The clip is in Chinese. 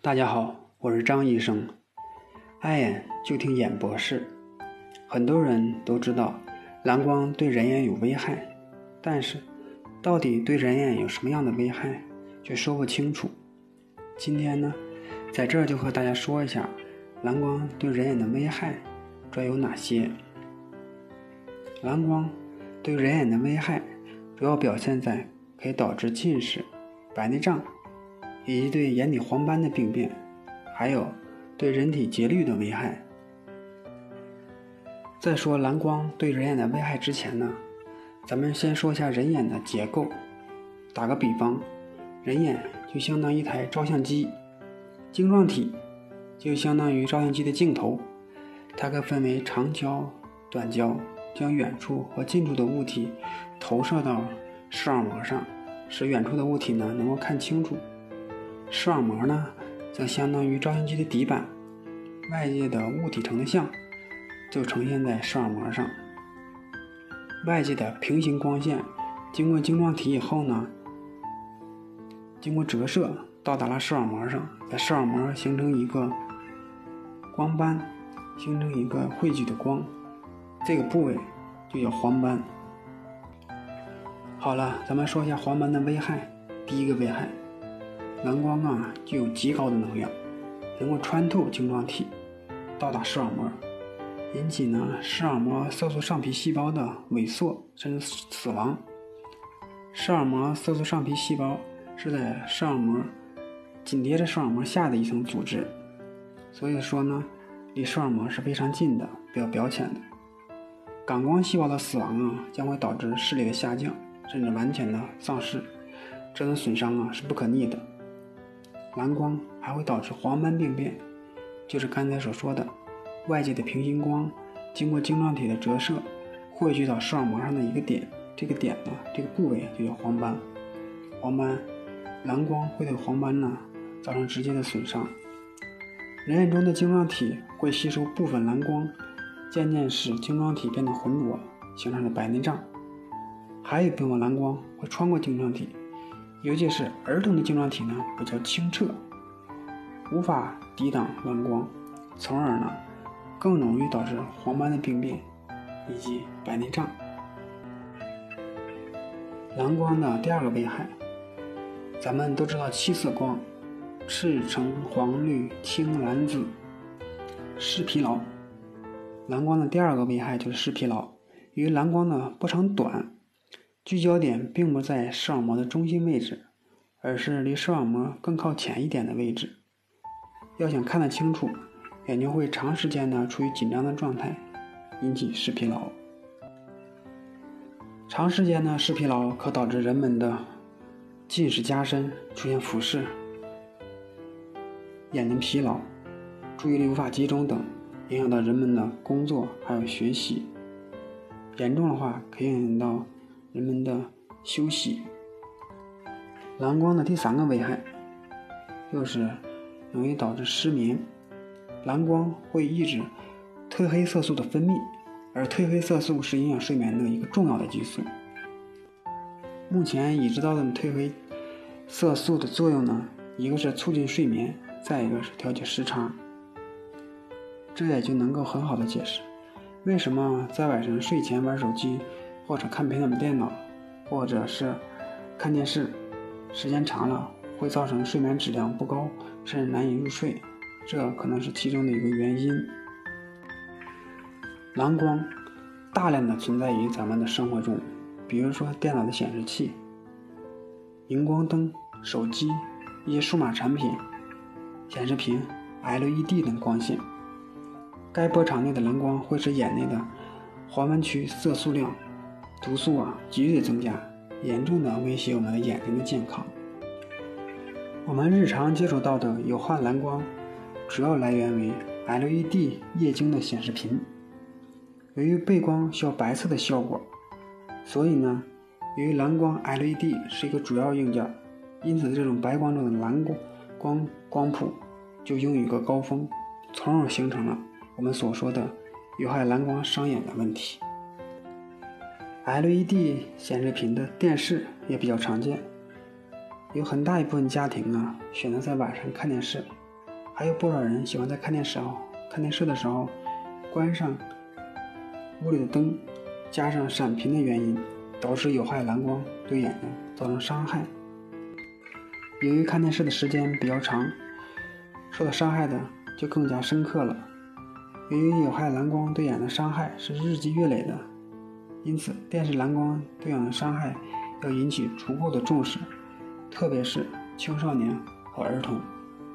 大家好，我是张医生。爱眼就听眼博士。很多人都知道蓝光对人眼有危害，但是到底对人眼有什么样的危害，却说不清楚。今天呢，在这儿就和大家说一下蓝光对人眼的危害主要有哪些。蓝光对人眼的危害主要表现在可以导致近视、白内障。以及对眼底黄斑的病变，还有对人体节律的危害。在说蓝光对人眼的危害之前呢，咱们先说一下人眼的结构。打个比方，人眼就相当于一台照相机，晶状体就相当于照相机的镜头，它可分为长焦、短焦，将远处和近处的物体投射到视网膜上，使远处的物体呢能够看清楚。视网膜呢，则相当于照相机的底板，外界的物体成像就呈现在视网膜上。外界的平行光线经过晶状体以后呢，经过折射到达了视网膜上，在视网膜形成一个光斑，形成一个汇聚的光，这个部位就叫黄斑。好了，咱们说一下黄斑的危害。第一个危害。蓝光啊，具有极高的能量，能够穿透晶状体，到达视网膜，引起呢视网膜色素上皮细胞的萎缩甚至死亡。视网膜色素上皮细胞是在视网膜紧贴着视网膜下的一层组织，所以说呢，离视网膜是非常近的，比较表浅的。感光细胞的死亡啊，将会导致视力的下降，甚至完全的丧失，这种损伤啊是不可逆的。蓝光还会导致黄斑病变，就是刚才所说的，外界的平行光经过晶状体的折射，汇聚到视网膜上的一个点，这个点呢，这个部位就叫黄斑。黄斑，蓝光会对黄斑呢造成直接的损伤。人眼中的晶状体会吸收部分蓝光，渐渐使晶状体变得浑浊，形成了白内障。还有部分蓝光会穿过晶状体。尤其是儿童的晶状体呢比较清澈，无法抵挡蓝光，从而呢更容易导致黄斑的病变以及白内障。蓝光的第二个危害，咱们都知道七色光：赤、橙、黄、绿、青、蓝、紫。视疲劳，蓝光的第二个危害就是视疲劳。由于蓝光呢波长短。聚焦点并不在视网膜的中心位置，而是离视网膜更靠前一点的位置。要想看得清楚，眼睛会长时间的处于紧张的状态，引起视疲劳。长时间的视疲劳可导致人们的近视加深，出现俯视、眼睛疲劳、注意力无法集中等，影响到人们的工作还有学习。严重的话，可以影响到。人们的休息。蓝光的第三个危害，就是容易导致失眠。蓝光会抑制褪黑色素的分泌，而褪黑色素是影响睡眠的一个重要的激素。目前已知道的褪黑色素的作用呢，一个是促进睡眠，再一个是调节时差。这也就能够很好的解释，为什么在晚上睡前玩手机。或者看平板电脑，或者是看电视，时间长了会造成睡眠质量不高，甚至难以入睡，这可能是其中的一个原因。蓝光大量的存在于咱们的生活中，比如说电脑的显示器、荧光灯、手机、一些数码产品、显示屏、LED 等光线。该波长内的蓝光会使眼内的黄斑区色素量。毒素啊急剧增加，严重的威胁我们的眼睛的健康。我们日常接触到的有害蓝光，主要来源为 LED 液晶的显示屏。由于背光需要白色的效果，所以呢，由于蓝光 LED 是一个主要硬件，因此这种白光中的蓝光光光谱就拥有一个高峰，从而形成了我们所说的有害蓝光伤眼的问题。LED 显示屏的电视也比较常见，有很大一部分家庭啊选择在晚上看电视，还有不少人喜欢在看电视后看电视的时候关上屋里的灯，加上闪屏的原因，导致有害蓝光对眼睛造成伤害。由于看电视的时间比较长，受到伤害的就更加深刻了。由于有害蓝光对眼的伤害是日积月累的，因此电视蓝光对眼的伤害要引起足够的重视，特别是青少年和儿童。